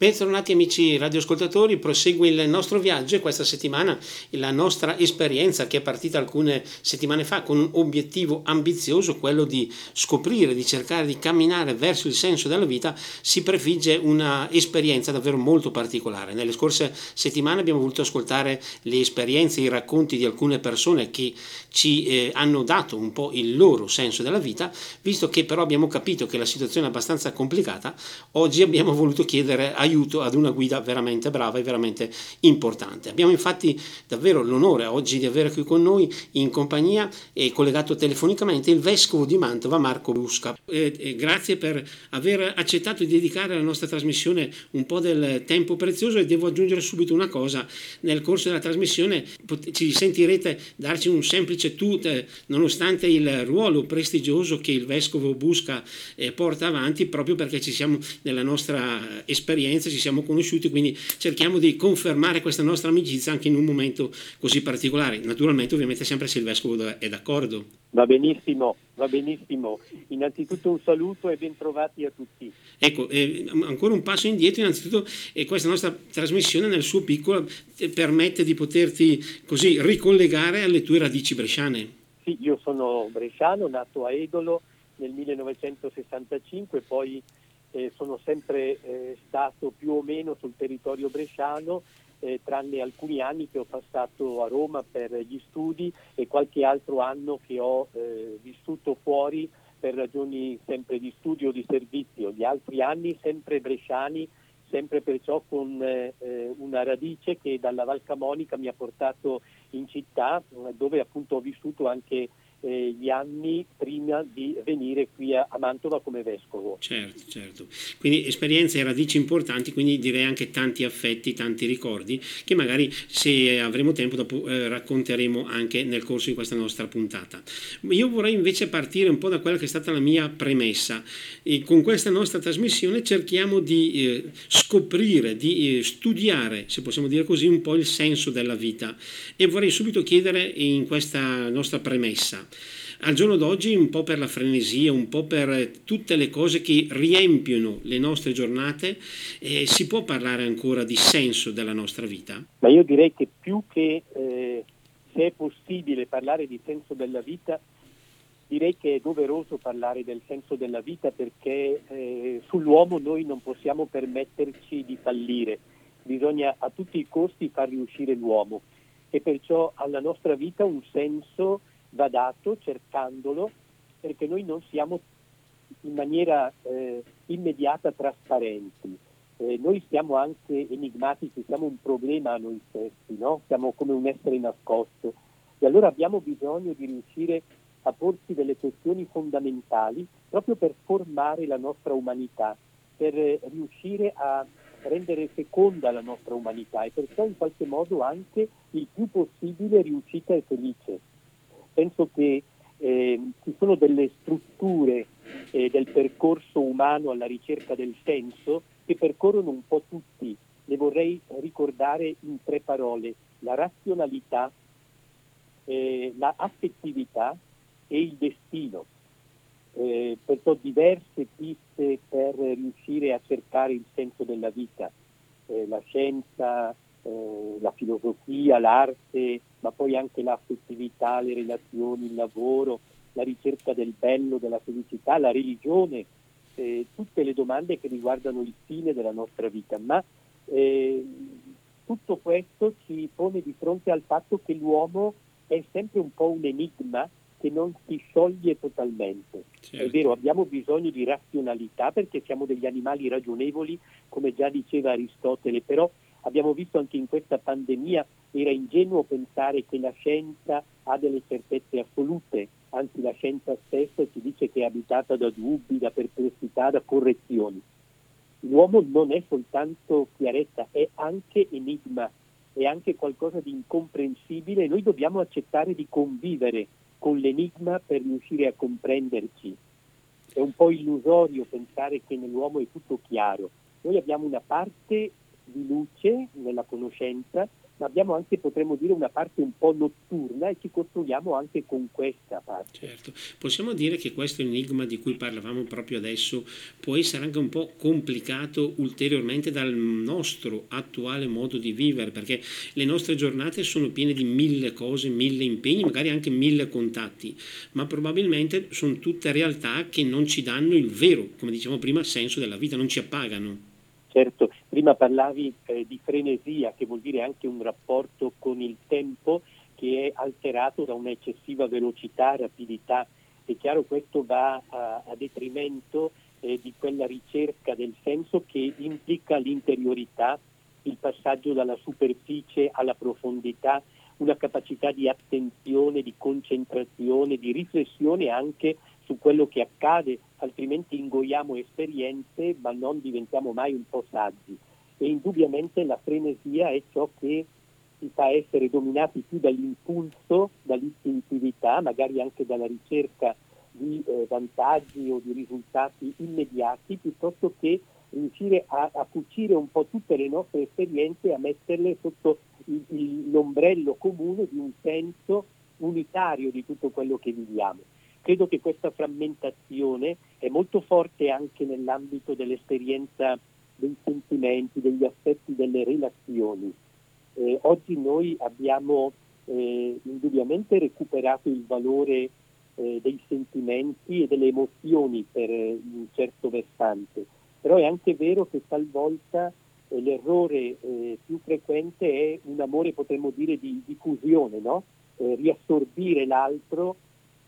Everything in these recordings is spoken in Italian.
Bentornati amici radioascoltatori, prosegue il nostro viaggio e questa settimana la nostra esperienza che è partita alcune settimane fa con un obiettivo ambizioso, quello di scoprire, di cercare di camminare verso il senso della vita, si prefigge una esperienza davvero molto particolare. Nelle scorse settimane abbiamo voluto ascoltare le esperienze, i racconti di alcune persone che ci eh, hanno dato un po' il loro senso della vita, visto che però abbiamo capito che la situazione è abbastanza complicata, oggi abbiamo voluto chiedere aiuto aiuto ad una guida veramente brava e veramente importante. Abbiamo infatti davvero l'onore oggi di avere qui con noi in compagnia e collegato telefonicamente il vescovo di Mantova Marco Busca. E, e grazie per aver accettato di dedicare alla nostra trasmissione un po' del tempo prezioso e devo aggiungere subito una cosa, nel corso della trasmissione ci sentirete darci un semplice tut nonostante il ruolo prestigioso che il vescovo Busca eh, porta avanti proprio perché ci siamo nella nostra esperienza esperienza ci siamo conosciuti, quindi cerchiamo di confermare questa nostra amicizia anche in un momento così particolare. Naturalmente ovviamente sempre se il vescovo è d'accordo. Va benissimo, va benissimo. Innanzitutto un saluto e bentrovati a tutti. Ecco, eh, ancora un passo indietro, innanzitutto eh, questa nostra trasmissione nel suo piccolo eh, permette di poterti così ricollegare alle tue radici bresciane. Sì, io sono bresciano, nato a Edolo nel 1965, poi eh, sono sempre eh, stato più o meno sul territorio bresciano, eh, tranne alcuni anni che ho passato a Roma per gli studi e qualche altro anno che ho eh, vissuto fuori per ragioni sempre di studio o di servizio. Gli altri anni sempre bresciani, sempre perciò con eh, eh, una radice che dalla Val Camonica mi ha portato in città dove appunto ho vissuto anche eh, gli anni prima di venire qui a, a, Mantova come vescovo. Certo, certo. Quindi esperienze e radici importanti, quindi direi anche tanti affetti, tanti ricordi che magari se avremo tempo dopo eh, racconteremo anche nel corso di questa nostra puntata. Io vorrei invece partire un po' da quella che è stata la mia premessa. E con questa nostra trasmissione cerchiamo di eh, scoprire, di eh, studiare, se possiamo dire così, un po' il senso della vita. E vorrei subito chiedere in questa nostra premessa, al giorno d'oggi, un po' per la frenesia, un po' per tutte le cose che riempiono le nostre giornate, eh, si può parlare ancora di senso della nostra vita? Ma io direi che più che eh, se è possibile parlare di senso della vita, direi che è doveroso parlare del senso della vita perché eh, sull'uomo noi non possiamo permetterci di fallire, bisogna a tutti i costi far riuscire l'uomo e perciò alla nostra vita un senso va dato cercandolo perché noi non siamo in maniera eh, immediata trasparenti. Eh, noi siamo anche enigmatici, siamo un problema a noi stessi, no? siamo come un essere nascosto e allora abbiamo bisogno di riuscire a porci delle questioni fondamentali proprio per formare la nostra umanità, per eh, riuscire a rendere feconda la nostra umanità e perciò in qualche modo anche il più possibile riuscita e felice penso che eh, ci sono delle strutture eh, del percorso umano alla ricerca del senso che percorrono un po' tutti. Le vorrei ricordare in tre parole, la razionalità, eh, la affettività e il destino. Eh, perciò diverse piste per riuscire a cercare il senso della vita, eh, la scienza, eh, la filosofia, l'arte, ma poi anche l'affettività, le relazioni, il lavoro, la ricerca del bello, della felicità, la religione, eh, tutte le domande che riguardano il fine della nostra vita. Ma eh, tutto questo ci pone di fronte al fatto che l'uomo è sempre un po' un enigma che non si scioglie totalmente. Certo. È vero, abbiamo bisogno di razionalità perché siamo degli animali ragionevoli, come già diceva Aristotele, però abbiamo visto anche in questa pandemia, era ingenuo pensare che la scienza ha delle certezze assolute, anzi la scienza stessa ci dice che è abitata da dubbi, da perplessità, da correzioni. L'uomo non è soltanto chiarezza, è anche enigma, è anche qualcosa di incomprensibile e noi dobbiamo accettare di convivere con l'enigma per riuscire a comprenderci. È un po' illusorio pensare che nell'uomo è tutto chiaro. Noi abbiamo una parte di luce nella conoscenza, ma abbiamo anche, potremmo dire, una parte un po' notturna e ci costruiamo anche con questa parte. Certo, possiamo dire che questo enigma di cui parlavamo proprio adesso può essere anche un po' complicato ulteriormente dal nostro attuale modo di vivere, perché le nostre giornate sono piene di mille cose, mille impegni, magari anche mille contatti, ma probabilmente sono tutte realtà che non ci danno il vero, come dicevamo prima, senso della vita, non ci appagano. Certo, prima parlavi eh, di frenesia, che vuol dire anche un rapporto con il tempo che è alterato da un'eccessiva velocità, rapidità. È chiaro questo va a, a detrimento eh, di quella ricerca del senso che implica l'interiorità, il passaggio dalla superficie alla profondità, una capacità di attenzione, di concentrazione, di riflessione anche su quello che accade, altrimenti ingoiamo esperienze ma non diventiamo mai un po' saggi. E indubbiamente la frenesia è ciò che ci fa essere dominati più dall'impulso, dall'istintività, magari anche dalla ricerca di eh, vantaggi o di risultati immediati, piuttosto che riuscire a, a cucire un po' tutte le nostre esperienze e a metterle sotto il, il, l'ombrello comune di un senso unitario di tutto quello che viviamo. Credo che questa frammentazione è molto forte anche nell'ambito dell'esperienza dei sentimenti, degli aspetti delle relazioni. Eh, oggi noi abbiamo eh, indubbiamente recuperato il valore eh, dei sentimenti e delle emozioni per un certo versante, però è anche vero che talvolta eh, l'errore eh, più frequente è un amore, potremmo dire, di diffusione, no? Eh, riassorbire l'altro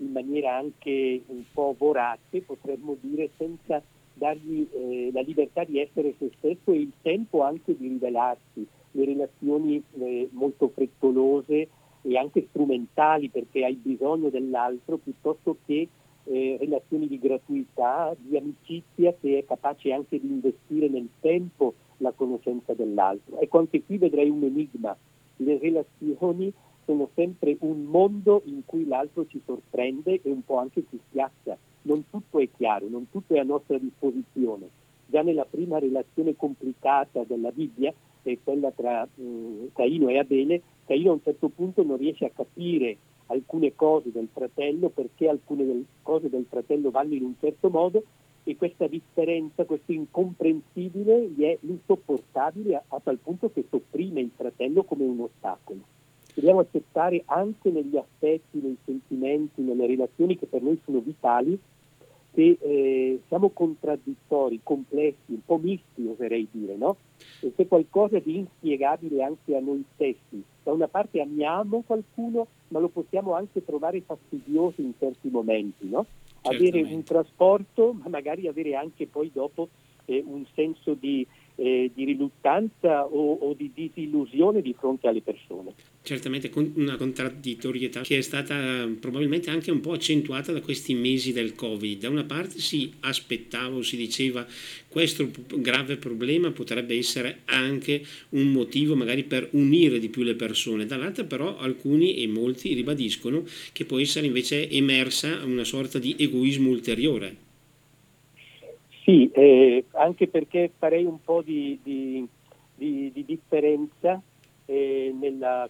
in maniera anche un po' vorace, potremmo dire, senza dargli eh, la libertà di essere se stesso e il tempo anche di rivelarsi, le relazioni eh, molto frettolose e anche strumentali perché hai bisogno dell'altro piuttosto che eh, relazioni di gratuità, di amicizia che è capace anche di investire nel tempo la conoscenza dell'altro. Ecco, anche qui vedrei un enigma. Le relazioni sono sempre un mondo in cui l'altro ci sorprende e un po' anche ci spiazza. Non tutto è chiaro, non tutto è a nostra disposizione. Già nella prima relazione complicata della Bibbia, è quella tra um, Caino e Abele, Caino a un certo punto non riesce a capire alcune cose del fratello perché alcune del, cose del fratello vanno in un certo modo e questa differenza, questo incomprensibile gli è insopportabile a, a tal punto che sopprime il fratello come un ostacolo dobbiamo accettare anche negli aspetti, nei sentimenti, nelle relazioni che per noi sono vitali, che eh, siamo contraddittori, complessi, un po' misti oserei dire, no? E c'è qualcosa di inspiegabile anche a noi stessi. Da una parte amiamo qualcuno, ma lo possiamo anche trovare fastidioso in certi momenti, no? Avere un trasporto, ma magari avere anche poi dopo eh, un senso di eh, di riluttanza o, o, di disillusione di fronte alle persone. Certamente una contraddittorietà che è stata probabilmente anche un po' accentuata da questi mesi del Covid. Da una parte si aspettava si diceva questo grave problema potrebbe essere anche un motivo magari per unire di più le persone, dall'altra però alcuni e molti ribadiscono che può essere invece emersa una sorta di egoismo ulteriore. Sì, eh, anche perché farei un po' di, di, di, di differenza eh, nella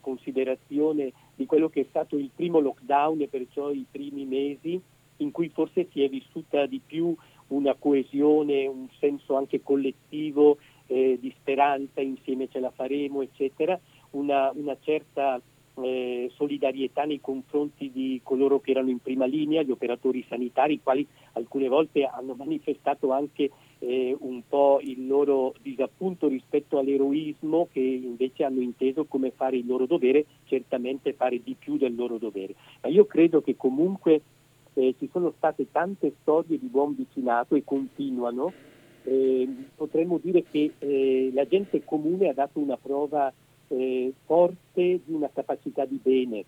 considerazione di quello che è stato il primo lockdown e perciò i primi mesi in cui forse si è vissuta di più una coesione, un senso anche collettivo eh, di speranza, insieme ce la faremo, eccetera, una, una certa eh, solidarietà nei confronti di coloro che erano in prima linea, gli operatori sanitari, i quali alcune volte hanno manifestato anche eh, un po' il loro disappunto rispetto all'eroismo che invece hanno inteso come fare il loro dovere, certamente fare di più del loro dovere. Ma io credo che comunque eh, ci sono state tante storie di buon vicinato e continuano. Eh, potremmo dire che eh, la gente comune ha dato una prova eh, forte di una capacità di bene,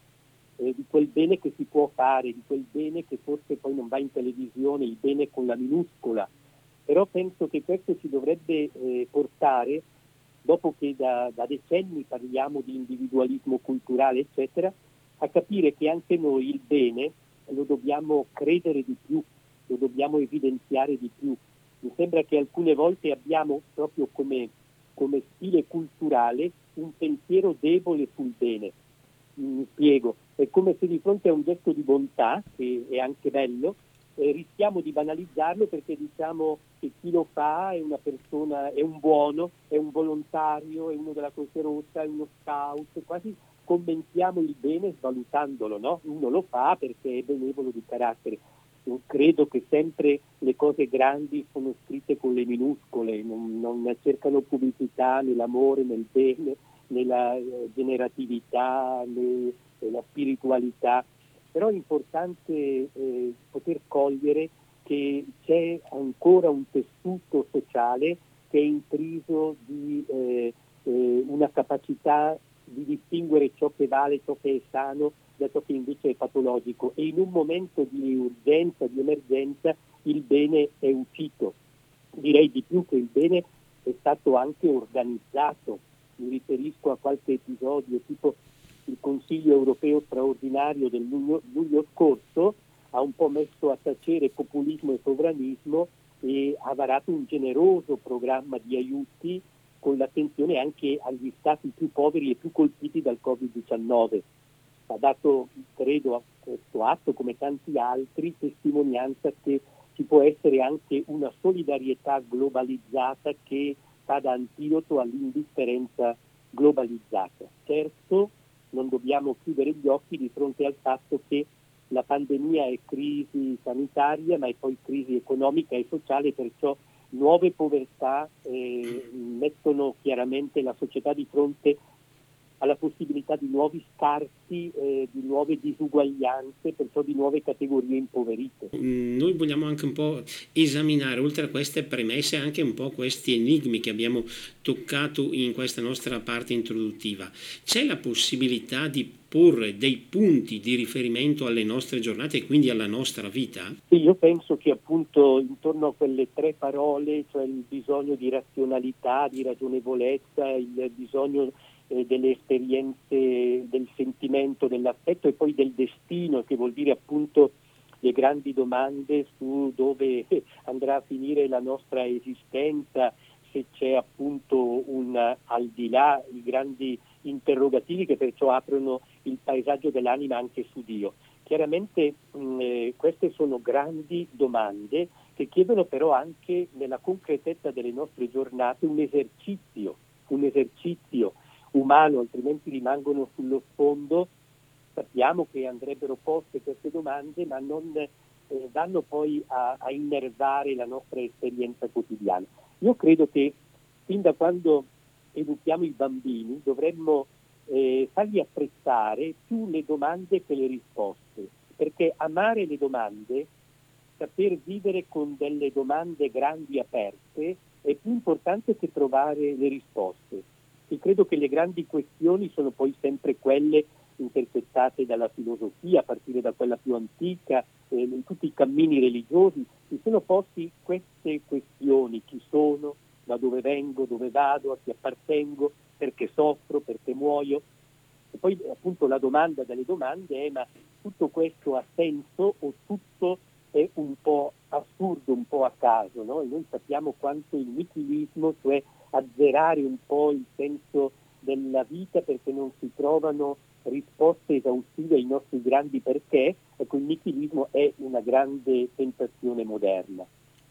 eh, di quel bene che si può fare, di quel bene che forse poi non va in televisione, il bene con la minuscola. Però penso che questo ci dovrebbe eh, portare, dopo che da, da decenni parliamo di individualismo culturale, eccetera, a capire che anche noi il bene lo dobbiamo credere di più, lo dobbiamo evidenziare di più. Mi sembra che alcune volte abbiamo proprio come come stile culturale un pensiero debole sul bene. Mi spiego, è come se di fronte a un gesto di bontà, che è anche bello, eh, rischiamo di banalizzarlo perché diciamo che chi lo fa è una persona, è un buono, è un volontario, è uno della Croce Rossa, è uno scout, quasi commentiamo il bene svalutandolo, no? Uno lo fa perché è benevolo di carattere. Io credo che sempre le cose grandi sono scritte con le minuscole, non, non cercano pubblicità nell'amore, nel bene, nella eh, generatività, nella spiritualità però è importante eh, poter cogliere che c'è ancora un tessuto sociale che è intriso di eh, eh, una capacità di distinguere ciò che vale, ciò che è sano da ciò che invece è patologico e in un momento di urgenza, di emergenza, il bene è uscito. Direi di più che il bene è stato anche organizzato. Mi riferisco a qualche episodio tipo il Consiglio europeo straordinario del luglio, luglio scorso ha un po' messo a tacere populismo e sovranismo e ha varato un generoso programma di aiuti con l'attenzione anche agli stati più poveri e più colpiti dal Covid-19. Ha dato, credo, a questo atto, come tanti altri, testimonianza che ci può essere anche una solidarietà globalizzata che fa da antidoto all'indifferenza globalizzata. Certo, non dobbiamo chiudere gli occhi di fronte al fatto che la pandemia è crisi sanitaria, ma è poi crisi economica e sociale, perciò nuove povertà eh, mettono chiaramente la società di fronte alla possibilità di nuovi scarti, eh, di nuove disuguaglianze, perciò di nuove categorie impoverite. Mm, noi vogliamo anche un po' esaminare, oltre a queste premesse, anche un po' questi enigmi che abbiamo toccato in questa nostra parte introduttiva. C'è la possibilità di porre dei punti di riferimento alle nostre giornate e quindi alla nostra vita? io penso che appunto intorno a quelle tre parole, cioè il bisogno di razionalità, di ragionevolezza, il bisogno eh, delle esperienze del sentimento, dell'affetto e poi del destino, che vuol dire appunto le grandi domande su dove andrà a finire la nostra esistenza, se c'è appunto un al di là, i grandi interrogativi che perciò aprono il paesaggio dell'anima anche su Dio. Chiaramente mh, eh, queste sono grandi domande che chiedono però anche nella concretezza delle nostre giornate un esercizio, un esercizio umano, altrimenti rimangono sullo sfondo. Sappiamo che andrebbero poste queste domande, ma non eh, vanno poi a, a innervare la nostra esperienza quotidiana. Io credo che fin da quando educhiamo i bambini dovremmo eh, fargli apprezzare più le domande che le risposte, perché amare le domande, saper vivere con delle domande grandi aperte, è più importante che trovare le risposte e credo che le grandi questioni sono poi sempre quelle interprettate dalla filosofia, a partire da quella più antica, eh, in tutti i cammini religiosi, si sono posti queste questioni, chi sono, da dove vengo, dove vado, a chi appartengo, perché soffro, perché muoio. E poi appunto la domanda delle domande è ma tutto questo ha senso o tutto è un po' assurdo, un po' a caso? No? E noi sappiamo quanto il nichilismo, cioè azzerare un po' il senso della vita perché non si trovano risposte esaustive ai nostri grandi perché, ecco il nichilismo è una grande tentazione moderna.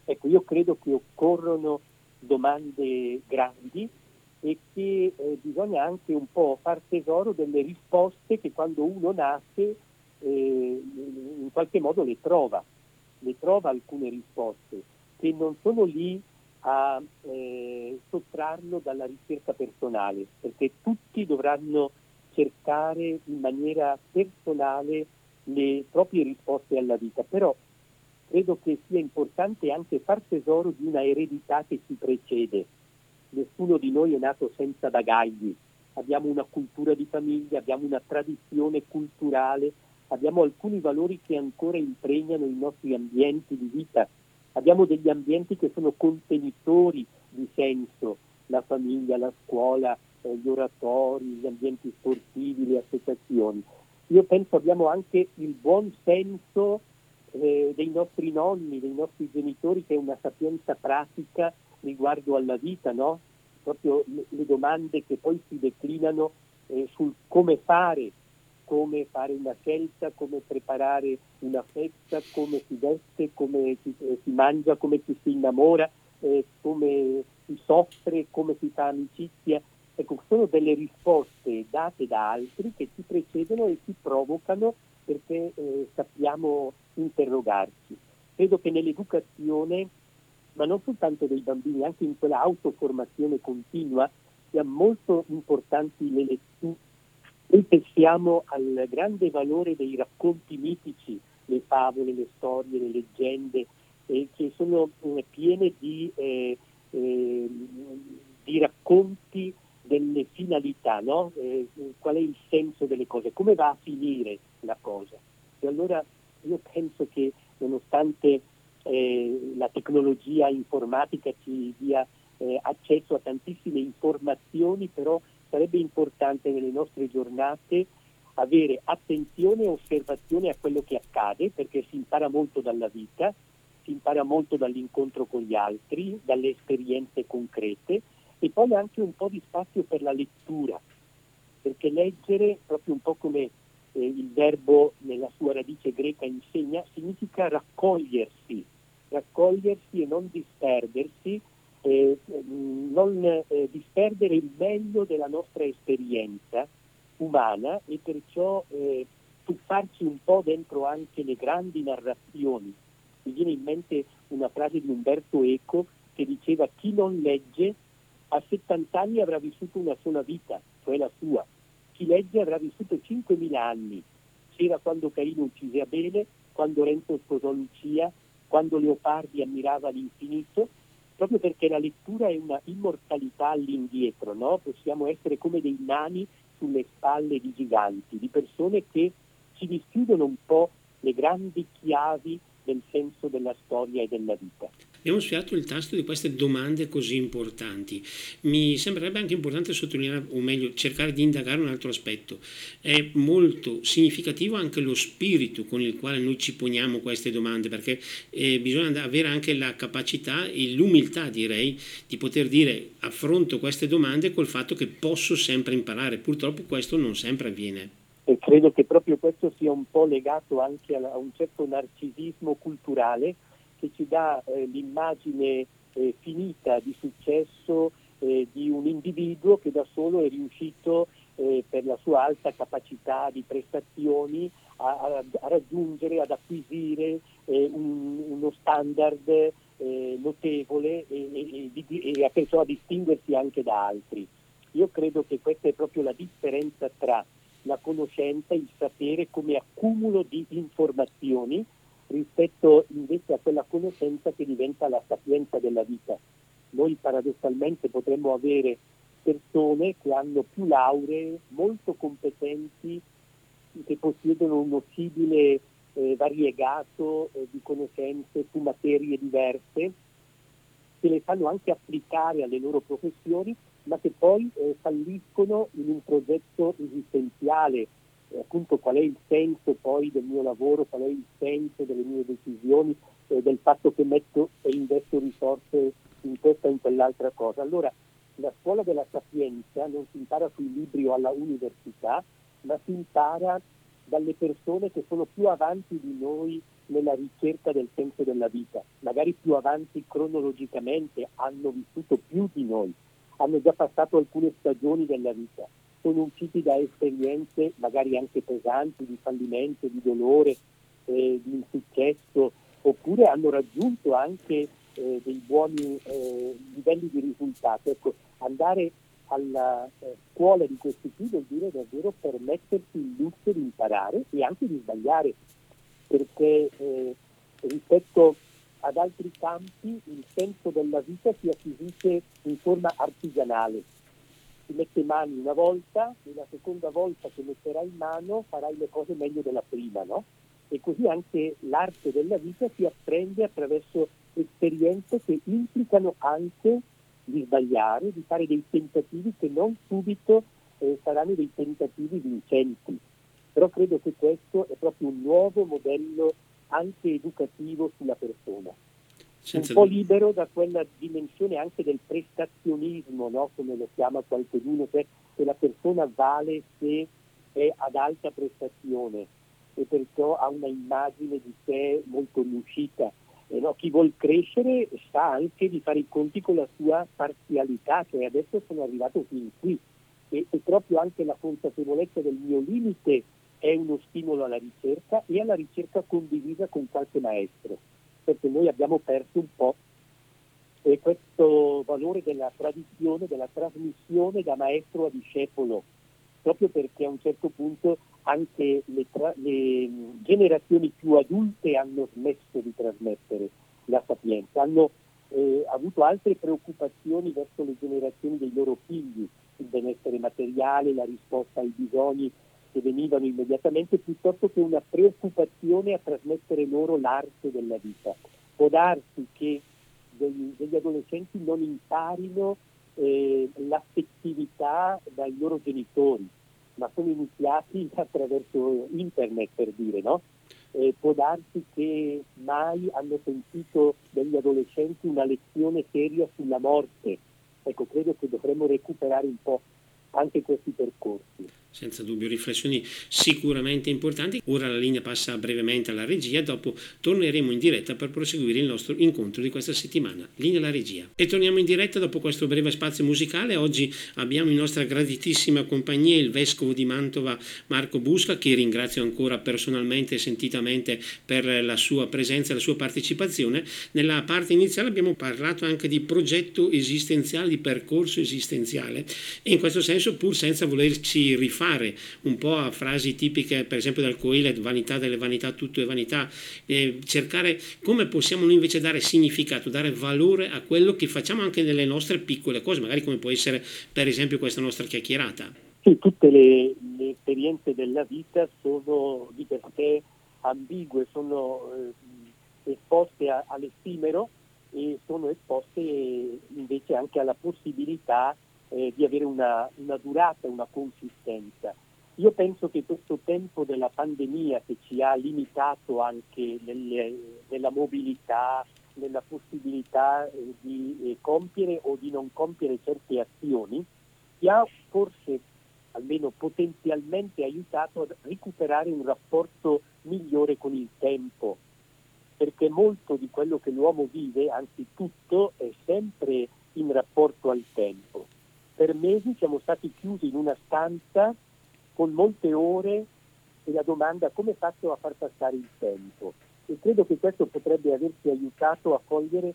Ecco, io credo che occorrono domande grandi e che eh, bisogna anche un po' far tesoro delle risposte che quando uno nasce eh, in qualche modo le trova, le trova alcune risposte che non sono lì a eh, sottrarlo dalla ricerca personale, perché tutti dovranno cercare in maniera personale le proprie risposte alla vita, però credo che sia importante anche far tesoro di una eredità che ci precede. Nessuno di noi è nato senza bagagli, abbiamo una cultura di famiglia, abbiamo una tradizione culturale, abbiamo alcuni valori che ancora impregnano i nostri ambienti di vita Abbiamo degli ambienti che sono contenitori di senso, la famiglia, la scuola, eh, gli oratori, gli ambienti sportivi, le associazioni. Io penso abbiamo anche il buon senso eh, dei nostri nonni, dei nostri genitori, che è una sapienza pratica riguardo alla vita, no? proprio le, le domande che poi si declinano eh, sul come fare, come fare una scelta, come preparare una festa, come si veste, come si, eh, si mangia, come ci si innamora, eh, come si soffre, come si fa amicizia. Ecco, sono delle risposte date da altri che ci precedono e ci provocano perché eh, sappiamo interrogarci. Credo che nell'educazione, ma non soltanto dei bambini, anche in quella autoformazione continua, sia molto importanti le letture. Noi pensiamo al grande valore dei racconti mitici, le favole, le storie, le leggende, eh, che sono eh, piene di, eh, eh di, racconti delle finalità, no? Eh, qual è il senso delle cose, come va a finire la cosa. E allora io penso che nonostante eh, la tecnologia informatica ci dia accesso a tantissime informazioni, però sarebbe importante nelle nostre giornate avere attenzione e osservazione a quello che accade, perché si impara molto dalla vita, si impara molto dall'incontro con gli altri, dalle esperienze concrete e poi anche un po' di spazio per la lettura, perché leggere, proprio un po' come eh, il verbo nella sua radice greca insegna, significa raccogliersi, raccogliersi e non disperdersi, eh, non eh, disperdere il meglio della nostra esperienza umana e perciò eh, tuffarci un po' dentro anche le grandi narrazioni. Mi viene in mente una frase di Umberto Eco che diceva chi non legge a 70 anni avrà vissuto una sola vita, cioè la sua. Chi legge avrà vissuto 5.000 anni. C'era quando Caino uccise Abele, quando Renzo sposò Lucia, quando Leopardi ammirava l'infinito, proprio perché la lettura è una immortalità all'indietro, no? possiamo essere come dei nani sulle spalle di giganti, di persone che ci dischiudono un po' le grandi chiavi del senso della storia e della vita. Abbiamo sfiato il tasto di queste domande così importanti. Mi sembrerebbe anche importante sottolineare, o meglio, cercare di indagare un altro aspetto. È molto significativo anche lo spirito con il quale noi ci poniamo queste domande, perché eh, bisogna avere anche la capacità e l'umiltà, direi, di poter dire affronto queste domande col fatto che posso sempre imparare. Purtroppo questo non sempre avviene. E credo che proprio questo sia un po' legato anche a un certo narcisismo culturale che ci dà eh, l'immagine eh, finita di successo eh, di un individuo che da solo è riuscito eh, per la sua alta capacità di prestazioni a, a, raggiungere, ad acquisire eh, un, uno standard eh, notevole e, e, e, e a distinguersi anche da altri. Io credo che questa è proprio la differenza tra la conoscenza, il sapere come accumulo di informazioni rispetto invece a quella conoscenza che diventa la sapienza della vita. Noi paradossalmente potremmo avere persone che hanno più lauree, molto competenti, che possiedono un nocibile eh, variegato eh, di conoscenze su materie diverse, che le fanno anche applicare alle loro professioni, ma che poi eh, falliscono in un progetto esistenziale, appunto qual è il senso poi del mio lavoro, qual è il senso delle mie decisioni, eh, del fatto che metto e investo risorse in questa o in quell'altra cosa. Allora la scuola della sapienza non si impara sui libri o alla università, ma si impara dalle persone che sono più avanti di noi nella ricerca del senso della vita, magari più avanti cronologicamente, hanno vissuto più di noi hanno già passato alcune stagioni della vita, sono usciti da esperienze magari anche pesanti di fallimento, di dolore, eh, di insuccesso, oppure hanno raggiunto anche eh, dei buoni eh, livelli di risultato. Ecco, andare alla eh, scuola di questo tipo vuol dire davvero permettersi il lusso di imparare e anche di sbagliare, perché eh, rispetto ad altri campi il senso della vita si acquisisce in forma artigianale. Si mette mani una volta e la seconda volta che metterai mano farai le cose meglio della prima, no? E così anche l'arte della vita si apprende attraverso esperienze che implicano anche di sbagliare, di fare dei tentativi che non subito eh, saranno dei tentativi vincenti. Però credo che questo è proprio un nuovo modello anche educativo sulla persona. Senza... un po' libero da quella dimensione anche del prestazionismo, no? come lo chiama qualcuno, cioè che la persona vale se è ad alta prestazione e perciò ha una immagine di sé molto riuscita. E no, chi vuol crescere sa anche di fare i conti con la sua parzialità, cioè adesso sono arrivato fin qui e, e proprio anche la consapevolezza del mio limite è uno stimolo alla ricerca e alla ricerca condivisa con qualche maestro, perché noi abbiamo perso un po' questo valore della tradizione, della trasmissione da maestro a discepolo, proprio perché a un certo punto anche le, tra- le generazioni più adulte hanno smesso di trasmettere la sapienza, hanno eh, avuto altre preoccupazioni verso le generazioni dei loro figli, il benessere materiale, la risposta ai bisogni che venivano immediatamente, piuttosto che una preoccupazione a trasmettere loro l'arte della vita. Può darsi che degli, degli adolescenti non imparino eh, l'affettività dai loro genitori, ma sono iniziati attraverso internet per dire, no? Eh, può darsi che mai hanno sentito degli adolescenti una lezione seria sulla morte. Ecco, credo che dovremmo recuperare un po' anche questi percorsi senza dubbio riflessioni sicuramente importanti. Ora la linea passa brevemente alla regia, dopo torneremo in diretta per proseguire il nostro incontro di questa settimana. Linea alla regia. E torniamo in diretta dopo questo breve spazio musicale. Oggi abbiamo in nostra graditissima compagnia il vescovo di Mantova Marco Busca, che ringrazio ancora personalmente e sentitamente per la sua presenza e la sua partecipazione. Nella parte iniziale abbiamo parlato anche di progetto esistenziale, di percorso esistenziale e in questo senso pur senza volerci rifare rifare un po' a frasi tipiche, per esempio del Coelet, vanità delle vanità, tutto è vanità, eh, cercare come possiamo noi invece dare significato, dare valore a quello che facciamo anche nelle nostre piccole cose, magari come può essere per esempio questa nostra chiacchierata. Sì, tutte le, le esperienze della vita sono di per sé ambigue, sono eh, esposte a, all'effimero e sono esposte invece anche alla possibilità eh, di avere una, una durata, una consistenza. Io penso che questo tempo della pandemia che ci ha limitato anche nelle, nella mobilità, nella possibilità eh, di eh, compiere o di non compiere certe azioni, ci ha forse almeno potenzialmente aiutato a recuperare un rapporto migliore con il tempo, perché molto di quello che l'uomo vive, anzi tutto, è sempre in rapporto al tempo per mesi siamo stati chiusi in una stanza con molte ore e la domanda come faccio a far passare il tempo. E credo che questo potrebbe averci aiutato a cogliere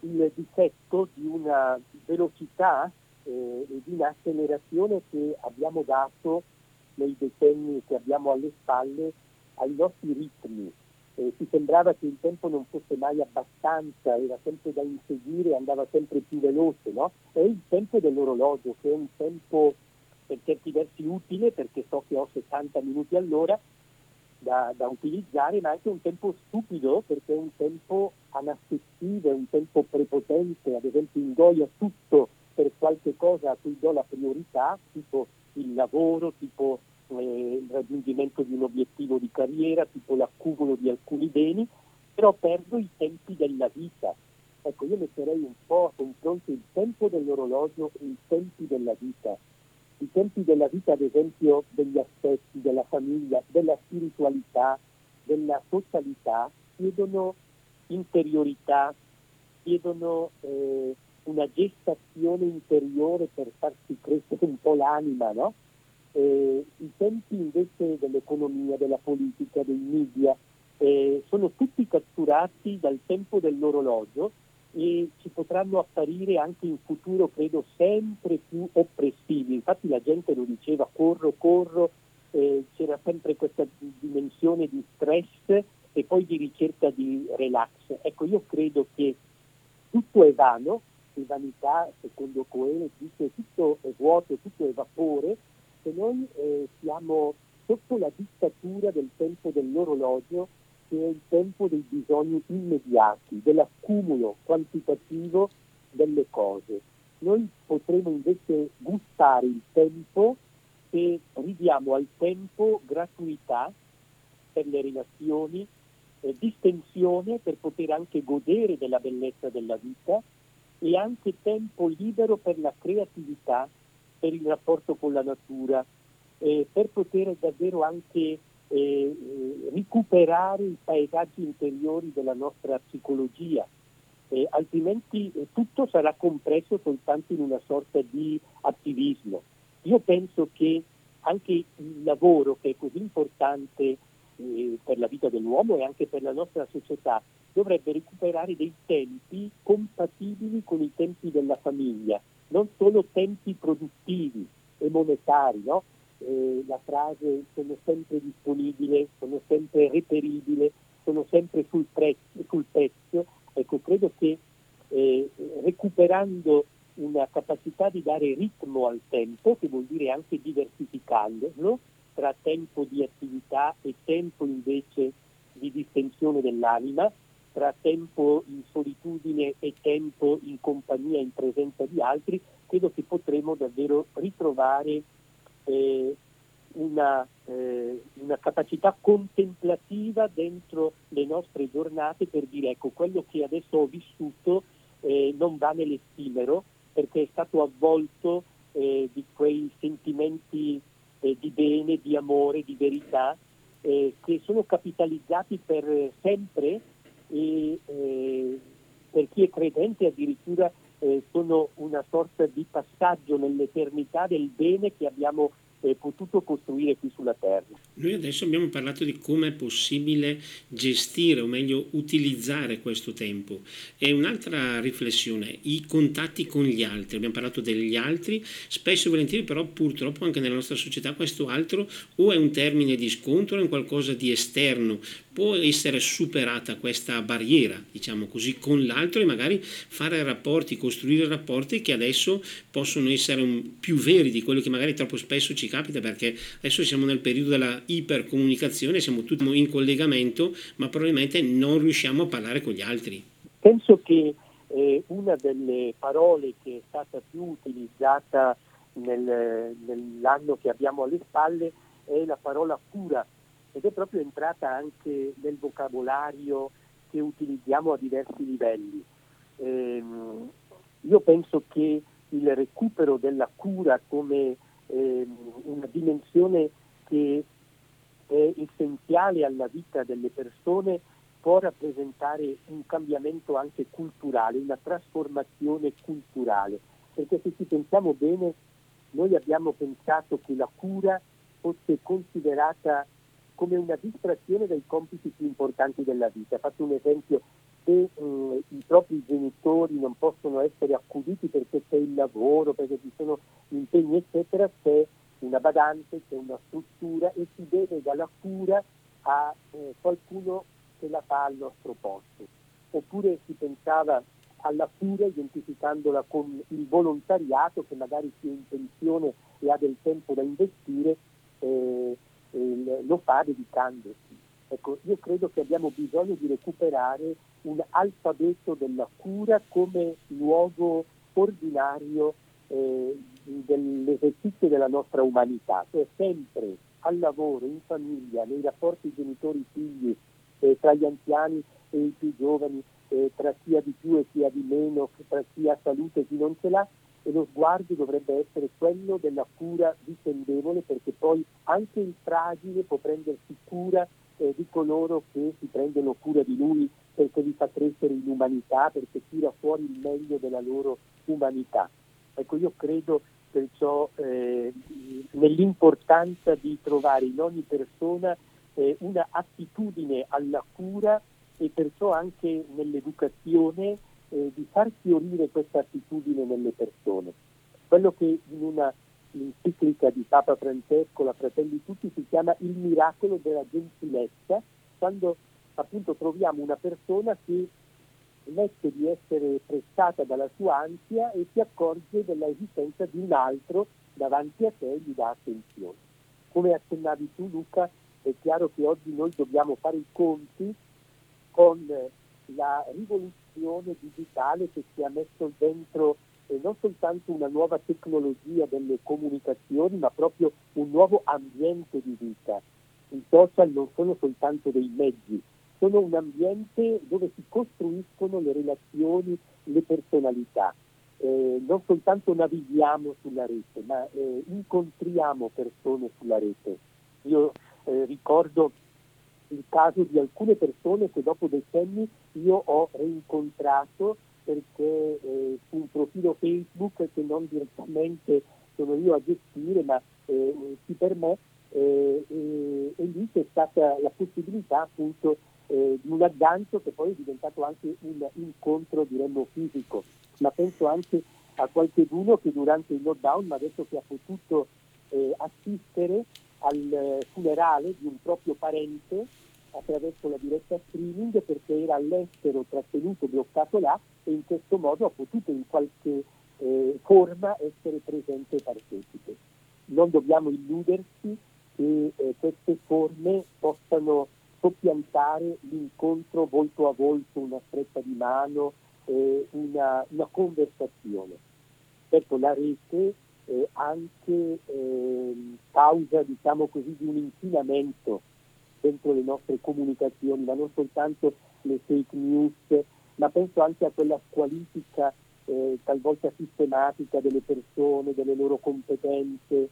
il difetto di una velocità eh, e di un'accelerazione che abbiamo dato nei decenni che abbiamo alle spalle ai nostri ritmi, eh, ci sembrava che il tempo non fosse mai abbastanza, era sempre da inseguire, andava sempre più veloce, no? È il tempo dell'orologio, che è un tempo per certi versi utile perché so che ho 70 minuti all'ora da, da utilizzare, ma anche un tempo stupido perché è un tempo anaffettivo, è un tempo prepotente, ad esempio ingoia tutto per qualche cosa a cui do la priorità, tipo il lavoro, tipo il raggiungimento di un obiettivo di carriera, tipo l'accumulo di alcuni beni, però perdo i tempi della vita. Ecco, io metterei un po' a confronto il tempo dell'orologio e i tempi della vita. I tempi della vita, ad esempio, degli aspetti della famiglia, della spiritualità, della socialità, chiedono interiorità, chiedono eh, una gestazione interiore per farsi crescere un po' l'anima, no? Eh, I tempi invece dell'economia, della politica, dei media eh, sono tutti catturati dal tempo dell'orologio e ci potranno apparire anche in futuro, credo, sempre più oppressivi. Infatti la gente lo diceva, corro, corro, eh, c'era sempre questa dimensione di stress e poi di ricerca di relax. Ecco, io credo che tutto è vano, e vanità, secondo Coelho, dice tutto è vuoto, tutto è vapore, che noi eh, siamo sotto la dittatura del tempo dell'orologio che è il tempo dei bisogni immediati, dell'accumulo quantitativo delle cose. Noi potremo invece gustare il tempo e ridiamo al tempo gratuità per le relazioni, eh, distensione per poter anche godere della bellezza della vita e anche tempo libero per la creatività, per il rapporto con la natura, eh, per poter davvero anche eh, recuperare i paesaggi interiori della nostra psicologia. Eh, altrimenti eh, tutto sarà compresso soltanto in una sorta di attivismo. Io penso che anche il lavoro che è così importante eh, per la vita dell'uomo e anche per la nostra società dovrebbe recuperare dei tempi compatibili con i tempi della famiglia, non solo tempi produttivi e monetari, no? eh, la frase sono sempre disponibile, sono sempre reperibile, sono sempre sul, prezzo, sul pezzo. Ecco, credo che eh, recuperando una capacità di dare ritmo al tempo, che vuol dire anche diversificandolo, tra tempo di attività e tempo invece di distensione dell'anima, tra tempo in solitudine e tempo in compagnia, in presenza di altri, credo che potremo davvero ritrovare eh, una, eh, una, capacità contemplativa dentro le nostre giornate per dire ecco quello che adesso ho vissuto eh, non va nell'effimero perché è stato avvolto eh, di quei sentimenti eh, di bene, di amore, di verità eh, che sono capitalizzati per sempre e eh, per chi è credente addirittura sono una sorta di passaggio nell'eternità del bene che abbiamo eh, potuto costruire qui sulla Terra. Noi adesso abbiamo parlato di come è possibile gestire o meglio utilizzare questo tempo. E un'altra riflessione, i contatti con gli altri, abbiamo parlato degli altri, spesso e volentieri però purtroppo anche nella nostra società questo altro o è un termine di scontro o è un qualcosa di esterno, può essere superata questa barriera, diciamo così, con l'altro e magari fare rapporti, costruire rapporti che adesso possono essere più veri di quello che magari troppo spesso ci capita perché adesso siamo nel periodo della ipercomunicazione, siamo tutti in collegamento, ma probabilmente non riusciamo a parlare con gli altri. Penso che eh, una delle parole che è stata più utilizzata nel, nell'anno che abbiamo alle spalle è la parola cura ed è proprio entrata anche nel vocabolario che utilizziamo a diversi livelli. Eh, io penso che il recupero della cura come eh, una dimensione che è essenziale alla vita delle persone può rappresentare un cambiamento anche culturale, una trasformazione culturale, perché se ci pensiamo bene noi abbiamo pensato che la cura fosse considerata come una distrazione dai compiti più importanti della vita. Faccio un esempio, se eh, i propri genitori non possono essere accuditi perché c'è il lavoro, perché ci sono impegni, eccetera, c'è una badante, c'è una struttura e si deve dalla cura a eh, qualcuno che la fa al nostro posto. Oppure si pensava alla cura identificandola con il volontariato che magari si è in pensione e ha del tempo da investire, eh, lo fa dedicandosi. Ecco, io credo che abbiamo bisogno di recuperare un alfabeto della cura come luogo ordinario eh, dell'esercizio della nostra umanità, cioè sempre al lavoro, in famiglia, nei rapporti genitori-figli, eh, tra gli anziani e i più giovani, eh, tra chi ha di più e chi ha di meno, tra chi ha salute e chi non ce l'ha, e lo sguardo dovrebbe essere quello della cura difendevole perché poi anche il fragile può prendersi cura eh, di coloro che si prendono cura di lui perché li fa crescere in umanità, perché tira fuori il meglio della loro umanità. Ecco, io credo perciò eh, nell'importanza di trovare in ogni persona eh, una attitudine alla cura e perciò anche nell'educazione eh, di far fiorire questa attitudine nelle persone. Quello che in una enciclica di Papa Francesco, la Fratelli Tutti, si chiama il miracolo della gentilezza, quando appunto troviamo una persona che smette di essere prestata dalla sua ansia e si accorge dell'esistenza di un altro davanti a sé e gli dà attenzione. Come accennavi tu Luca, è chiaro che oggi noi dobbiamo fare i conti con la rivoluzione digitale che ci ha messo dentro eh, non soltanto una nuova tecnologia delle comunicazioni, ma proprio un nuovo ambiente di vita. I social non sono soltanto dei mezzi, sono un ambiente dove si costruiscono le relazioni, le personalità. Eh, non soltanto navighiamo sulla rete, ma eh, incontriamo persone sulla rete. Io eh, ricordo il caso di alcune persone che dopo decenni io ho rincontrato perché eh, su un profilo Facebook che non direttamente sono io a gestire, ma eh, sì per me, eh, e lì c'è stata la possibilità appunto eh, di un aggancio che poi è diventato anche un incontro diremmo fisico, ma penso anche a qualcuno che durante il lockdown mi ha detto che ha potuto eh, assistere al funerale di un proprio parente attraverso la diretta streaming perché era all'estero trattenuto, bloccato là e in questo modo ha potuto in qualche eh, forma essere presente e partecipe. Non dobbiamo illudersi che eh, queste forme possano soppiantare l'incontro volto a volto, una stretta di mano, eh, una, una, conversazione. Certo, la rete eh, anche eh, causa, diciamo così, di un inquinamento dentro le nostre comunicazioni, ma non soltanto le fake news, ma penso anche a quella squalifica eh, talvolta sistematica delle persone, delle loro competenze,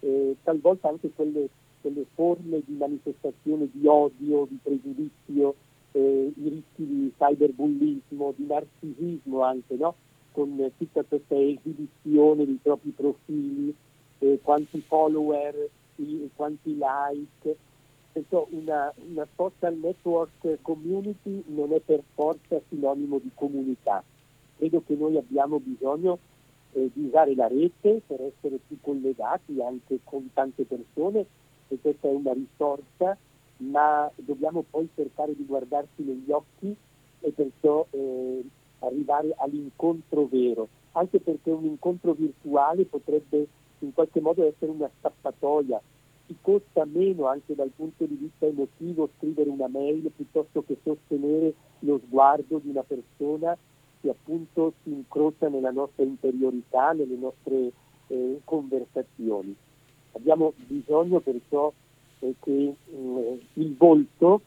eh, talvolta anche quelle, quelle, forme di manifestazione di odio, di pregiudizio, eh, i rischi di cyberbullismo, di narcisismo anche, no? con tutta questa esibizione dei propri profili, eh, quanti follower, i, quanti like. Perciò una, una social network community non è per forza sinonimo di comunità. Credo che noi abbiamo bisogno eh, di usare la rete per essere più collegati anche con tante persone e questa è una risorsa, ma dobbiamo poi cercare di guardarsi negli occhi e perciò eh, arrivare all'incontro vero, anche perché un incontro virtuale potrebbe in qualche modo essere una scappatoia, ci costa meno anche dal punto di vista emotivo scrivere una mail piuttosto che sostenere lo sguardo di una persona che appunto si incrocia nella nostra interiorità, nelle nostre eh, conversazioni. Abbiamo bisogno perciò eh, che eh, il volto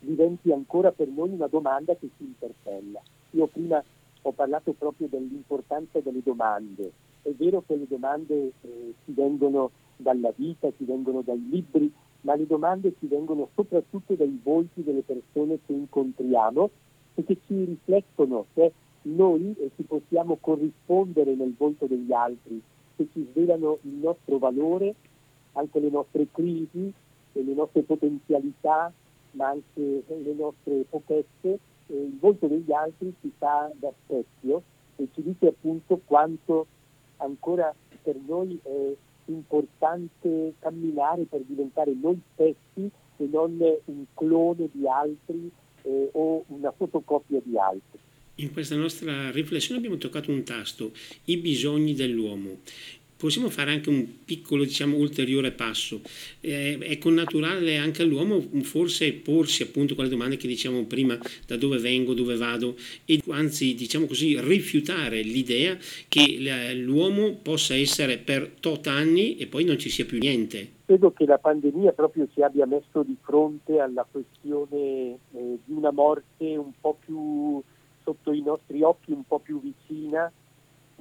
diventi ancora per noi una domanda che ci interpella. Io prima ho parlato proprio dell'importanza delle domande. È vero che le domande eh, ci vengono dalla vita, ci vengono dai libri, ma le domande ci vengono soprattutto dai volti delle persone che incontriamo e che ci riflettono se noi ci possiamo corrispondere nel volto degli altri, se ci svelano il nostro valore, anche le nostre crisi, le nostre potenzialità, ma anche le nostre pochezze, il volto degli altri ci fa da specchio e ci dice appunto quanto ancora per noi è importante camminare per diventare noi stessi e non un clone di altri eh, o una fotocopia di altri. In questa nostra riflessione abbiamo toccato un tasto, i bisogni dell'uomo. Possiamo fare anche un piccolo, diciamo, ulteriore passo. Eh, è connaturale anche all'uomo forse porsi appunto quelle domande che dicevamo prima, da dove vengo, dove vado, e anzi, diciamo così, rifiutare l'idea che l'uomo possa essere per tot anni e poi non ci sia più niente credo che la pandemia proprio ci abbia messo di fronte alla questione eh, di una morte un po' più sotto i nostri occhi, un po' più vicina.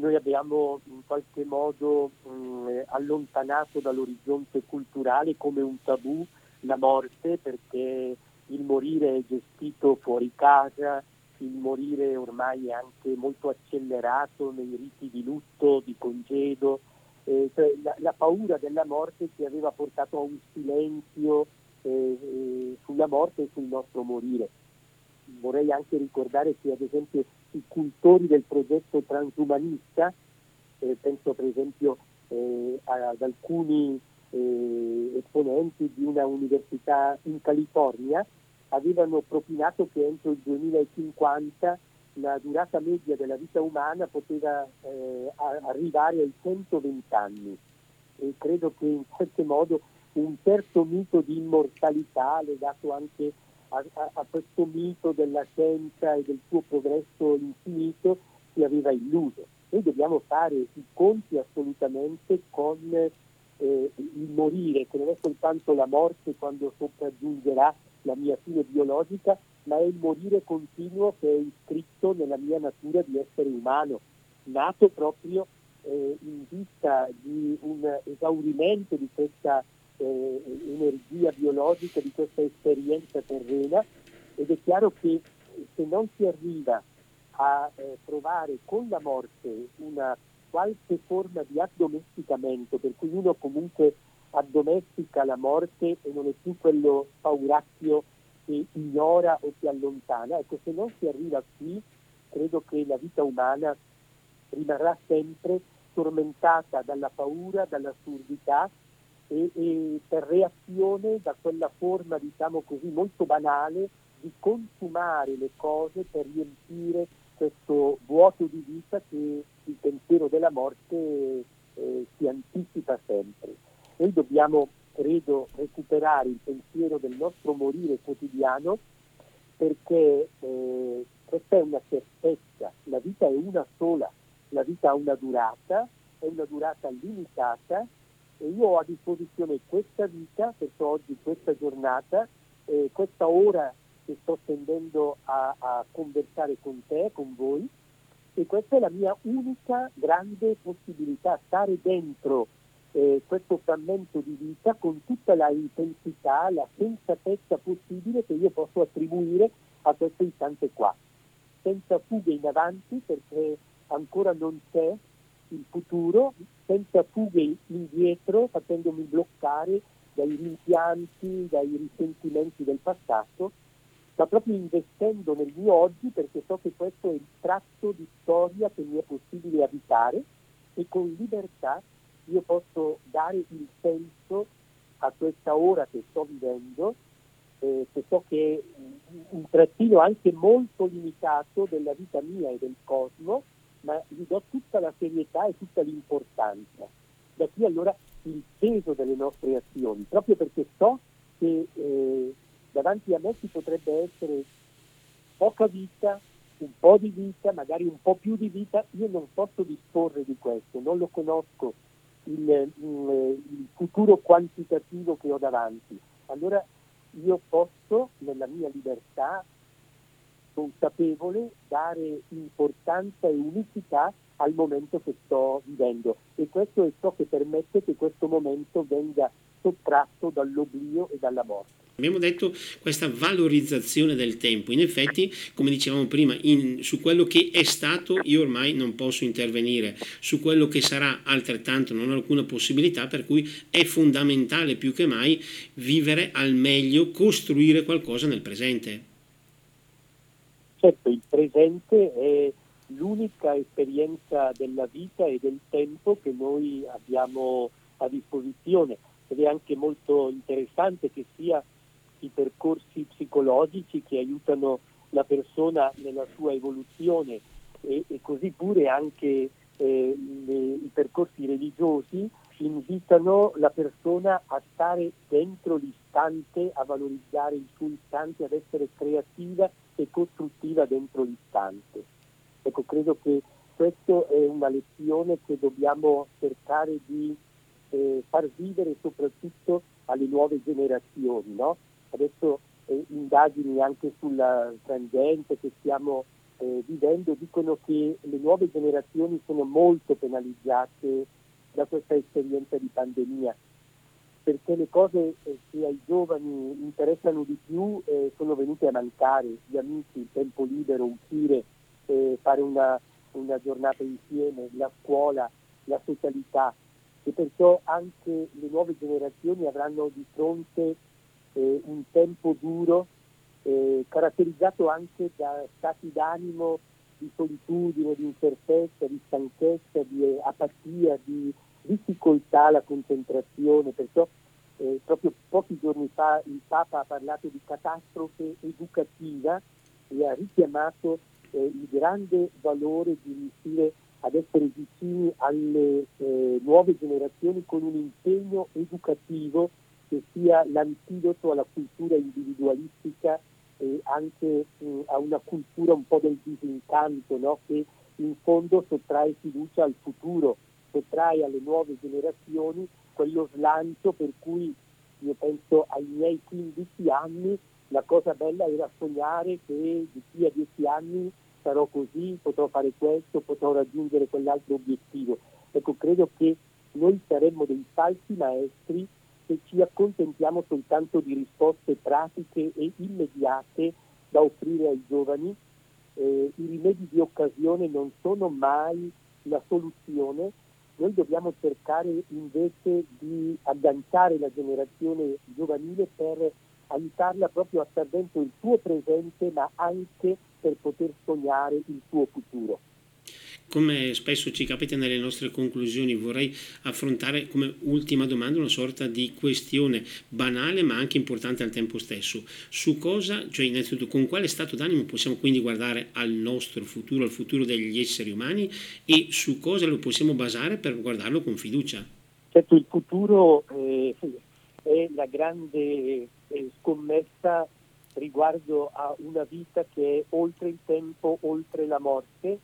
Noi abbiamo in qualche modo mh, mm, allontanato dall'orizzonte culturale come un tabù la morte perché il morire è gestito fuori casa, il morire ormai è anche molto accelerato nei riti di lutto, di congedo, eh, cioè la, la, paura della morte ci aveva portato a un silenzio eh, eh, sulla morte e sul nostro morire. Vorrei anche ricordare che ad esempio i cultori del progetto transumanista, eh, penso per esempio eh, ad alcuni eh, esponenti di una università in California, avevano propinato che entro il 2050 la durata media della vita umana poteva eh, arrivare ai 120 anni. E credo che in qualche modo un certo mito di immortalità legato anche a, a questo mito della scienza e del suo progresso infinito si aveva illuso. Noi dobbiamo fare i conti assolutamente con eh, il morire, che non è soltanto la morte quando sopraggiungerà la mia fine biologica, ma è il morire continuo che è iscritto nella mia natura di essere umano, nato proprio eh, in vista di un esaurimento di questa eh, energia biologica, di questa esperienza terrena ed è chiaro che se non si arriva a eh, trovare con la morte una qualche forma di addomesticamento, per cui uno comunque addomestica la morte e non è più quello pauracchio che ignora o si allontana. Ecco, se non si arriva qui, credo che la vita umana rimarrà sempre tormentata dalla paura, dall'assurdità e, e per reazione da quella forma, diciamo così, molto banale di consumare le cose per riempire questo vuoto di vita che il pensiero della morte eh, si anticipa sempre. Noi dobbiamo, credo, recuperare il pensiero del nostro morire quotidiano perché eh, questa è una certezza, la vita è una sola, la vita ha una durata, è una durata limitata e io ho a disposizione questa vita, perciò oggi questa giornata, eh, questa ora che sto tendendo a, a conversare con te, con voi, e questa è la mia unica grande possibilità, stare dentro eh, questo frammento di vita con tutta la intensità, la sensatezza possibile che io posso attribuire a questo istante qua, senza fughe in avanti perché ancora non c'è il futuro, senza fughe indietro facendomi bloccare dai rimpianti, dai risentimenti del passato ma proprio investendo nel mio oggi perché so che questo è il tratto di storia che mi è possibile abitare e con libertà io posso dare il senso a questa ora che sto vivendo, eh, che so che è un trattino anche molto limitato della vita mia e del cosmo, ma gli do tutta la serietà e tutta l'importanza. Da qui allora il peso delle nostre azioni, proprio perché so che eh, davanti a me ci potrebbe essere poca vita, un po' di vita, magari un po' più di vita, io non posso disporre di questo, non lo conosco il, il, il futuro quantitativo che ho davanti. Allora io posso, nella mia libertà consapevole, dare importanza e unicità al momento che sto vivendo e questo è ciò che permette che questo momento venga sottratto dall'oblio e dalla morte. Abbiamo detto questa valorizzazione del tempo, in effetti come dicevamo prima in, su quello che è stato io ormai non posso intervenire, su quello che sarà altrettanto non ho alcuna possibilità per cui è fondamentale più che mai vivere al meglio, costruire qualcosa nel presente. Certo, il presente è l'unica esperienza della vita e del tempo che noi abbiamo a disposizione ed è anche molto interessante che sia i percorsi psicologici che aiutano la persona nella sua evoluzione e, e così pure anche eh, le, i percorsi religiosi invitano la persona a stare dentro l'istante, a valorizzare il suo istante, ad essere creativa e costruttiva dentro l'istante. Ecco, credo che questa è una lezione che dobbiamo cercare di eh, far vivere soprattutto alle nuove generazioni. No? Adesso eh, indagini anche sulla tangente che stiamo eh, vivendo dicono che le nuove generazioni sono molto penalizzate da questa esperienza di pandemia perché le cose eh, che ai giovani interessano di più eh, sono venute a mancare, gli amici, il tempo libero, uscire, eh, fare una, una giornata insieme, la scuola, la socialità. E perciò anche le nuove generazioni avranno di fronte eh, un tempo duro eh, caratterizzato anche da stati d'animo di solitudine, di incertezza, di stanchezza, di apatia, di difficoltà alla concentrazione, perciò eh, proprio pochi giorni fa il Papa ha parlato di catastrofe educativa e ha richiamato eh, il grande valore di riuscire ad essere vicini alle eh, nuove generazioni con un impegno educativo che sia l'antidoto alla cultura individualistica e anche mh, a una cultura un po' del disincanto, no? che in fondo sottrae fiducia al futuro, sottrae alle nuove generazioni quello slancio per cui io penso ai miei 15 anni la cosa bella era sognare che di qui a dieci anni sarò così, potrò fare questo, potrò raggiungere quell'altro obiettivo. Ecco, credo che noi saremmo dei falsi maestri se ci accontentiamo soltanto di risposte pratiche e immediate da offrire ai giovani. Eh, I rimedi di occasione non sono mai la soluzione, noi dobbiamo cercare invece di agganciare la generazione giovanile per aiutarla proprio a star dentro il suo presente ma anche per poter sognare il suo futuro. Come spesso ci capita nelle nostre conclusioni, vorrei affrontare come ultima domanda una sorta di questione banale ma anche importante al tempo stesso. Su cosa, cioè innanzitutto con quale stato d'animo possiamo quindi guardare al nostro futuro, al futuro degli esseri umani e su cosa lo possiamo basare per guardarlo con fiducia? Certo, il futuro eh, è la grande eh, scommessa riguardo a una vita che è oltre il tempo, oltre la morte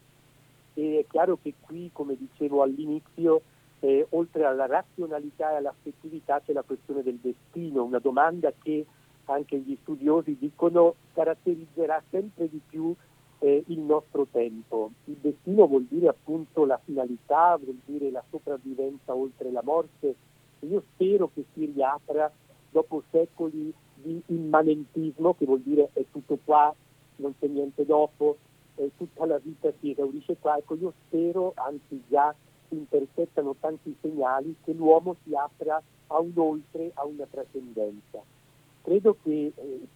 e è chiaro che qui, come dicevo all'inizio, eh, oltre alla razionalità e all'affettività c'è la questione del destino, una domanda che anche gli studiosi dicono caratterizzerà sempre di più eh, il nostro tempo. Il destino vuol dire appunto la finalità, vuol dire la sopravvivenza oltre la morte. Io spero che si riapra dopo secoli di immanentismo, che vuol dire è tutto qua, non c'è niente dopo, eh, tutta la vita si esaurisce qua. Ecco, io spero, anzi già si intercettano tanti segnali, che l'uomo si apra a un oltre, a una trascendenza. Credo che eh,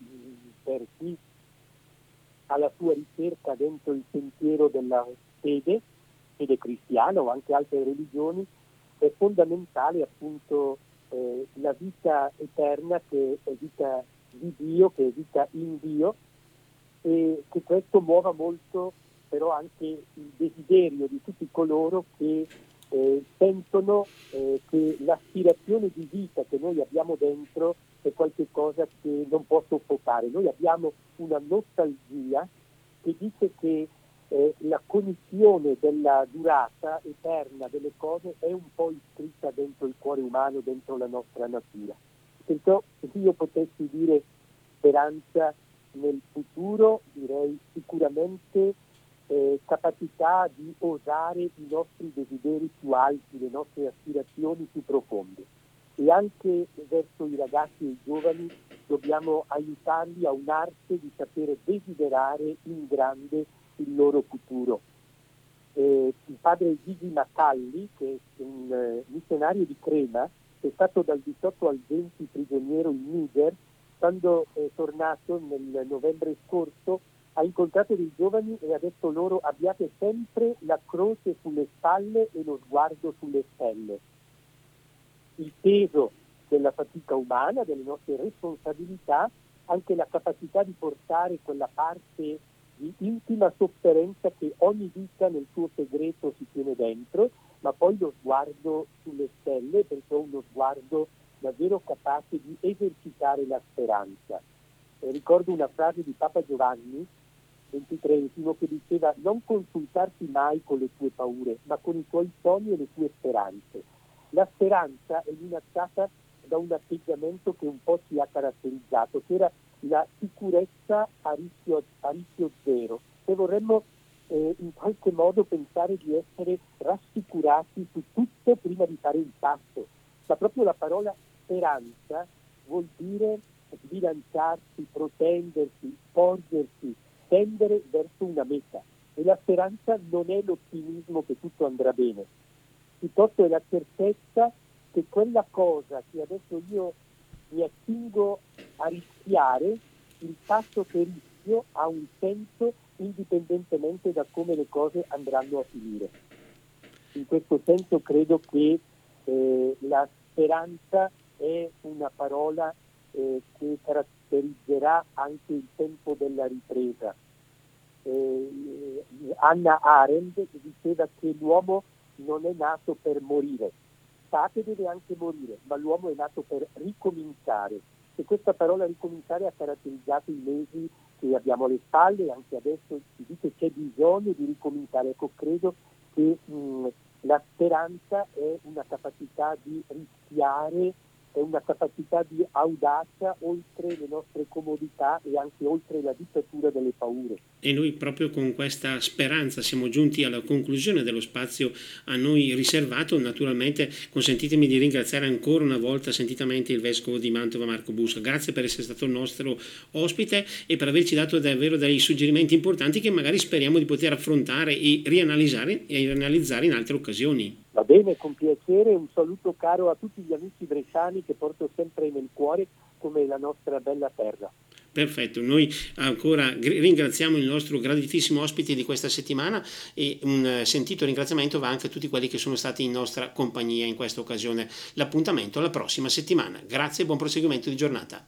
per chi ha la sua ricerca dentro il sentiero della fede, fede cristiana o anche altre religioni, è fondamentale appunto eh, la vita eterna che è vita di Dio, che è vita in Dio, e che questo muova molto però anche il desiderio di tutti coloro che eh, sentono eh, che l'aspirazione di vita che noi abbiamo dentro è qualcosa che non può soffocare. Noi abbiamo una nostalgia che dice che eh, la cognizione della durata eterna delle cose è un po' iscritta dentro il cuore umano, dentro la nostra natura. Perciò se io potessi dire speranza nel futuro direi sicuramente eh, capacità di osare i nostri desideri più alti, le nostre aspirazioni più profonde. E anche verso i ragazzi e i giovani dobbiamo aiutarli a un'arte di sapere desiderare in grande il loro futuro. Eh, il padre Gigi Macalli, che è un eh, missionario di Crema, è stato dal 18 al 20 prigioniero in Niger, quando è tornato nel novembre scorso ha incontrato dei giovani e ha detto loro abbiate sempre la croce sulle spalle e lo sguardo sulle stelle. Il peso della fatica umana, delle nostre responsabilità, anche la capacità di portare quella parte di intima sofferenza che ogni vita nel suo segreto si tiene dentro, ma poi lo sguardo sulle stelle, perché uno sguardo davvero capace di esercitare la speranza. Ricordo una frase di Papa Giovanni XXIII che diceva non consultarti mai con le tue paure, ma con i tuoi sogni e le tue speranze. La speranza è minacciata da un atteggiamento che un po' ci ha caratterizzato, che era la sicurezza a rischio, a rischio zero. Se vorremmo eh, in qualche modo pensare di essere rassicurati su tutto prima di fare il passo, ma proprio la parola speranza vuol dire sbilanciarsi, protendersi, sporgersi, tendere verso una meta. E la speranza non è l'ottimismo che tutto andrà bene, piuttosto è la certezza che quella cosa che adesso io mi attingo a rischiare, il passo che rischio ha un senso indipendentemente da come le cose andranno a finire. In questo senso credo che eh, la speranza è una parola eh, che caratterizzerà anche il tempo della ripresa. Eh, Anna Arendt diceva che l'uomo non è nato per morire, che deve anche morire, ma l'uomo è nato per ricominciare. E questa parola ricominciare ha caratterizzato i mesi che abbiamo alle spalle e anche adesso si dice c'è bisogno di ricominciare. Ecco, credo che mh, la speranza è una capacità di rischiare è una capacità di audacia oltre le nostre comodità e anche oltre la dittatura delle paure. E noi proprio con questa speranza siamo giunti alla conclusione dello spazio a noi riservato. Naturalmente consentitemi di ringraziare ancora una volta sentitamente il Vescovo di Mantova Marco Busso. Grazie per essere stato il nostro ospite e per averci dato davvero dei suggerimenti importanti che magari speriamo di poter affrontare e rianalizzare e rianalizzare in altre occasioni. Va bene, con piacere, un saluto caro a tutti gli amici bresciani che porto sempre nel cuore come la nostra bella terra. Perfetto, noi ancora ringraziamo il nostro graditissimo ospite di questa settimana e un sentito ringraziamento va anche a tutti quelli che sono stati in nostra compagnia in questa occasione. L'appuntamento alla prossima settimana. Grazie e buon proseguimento di giornata.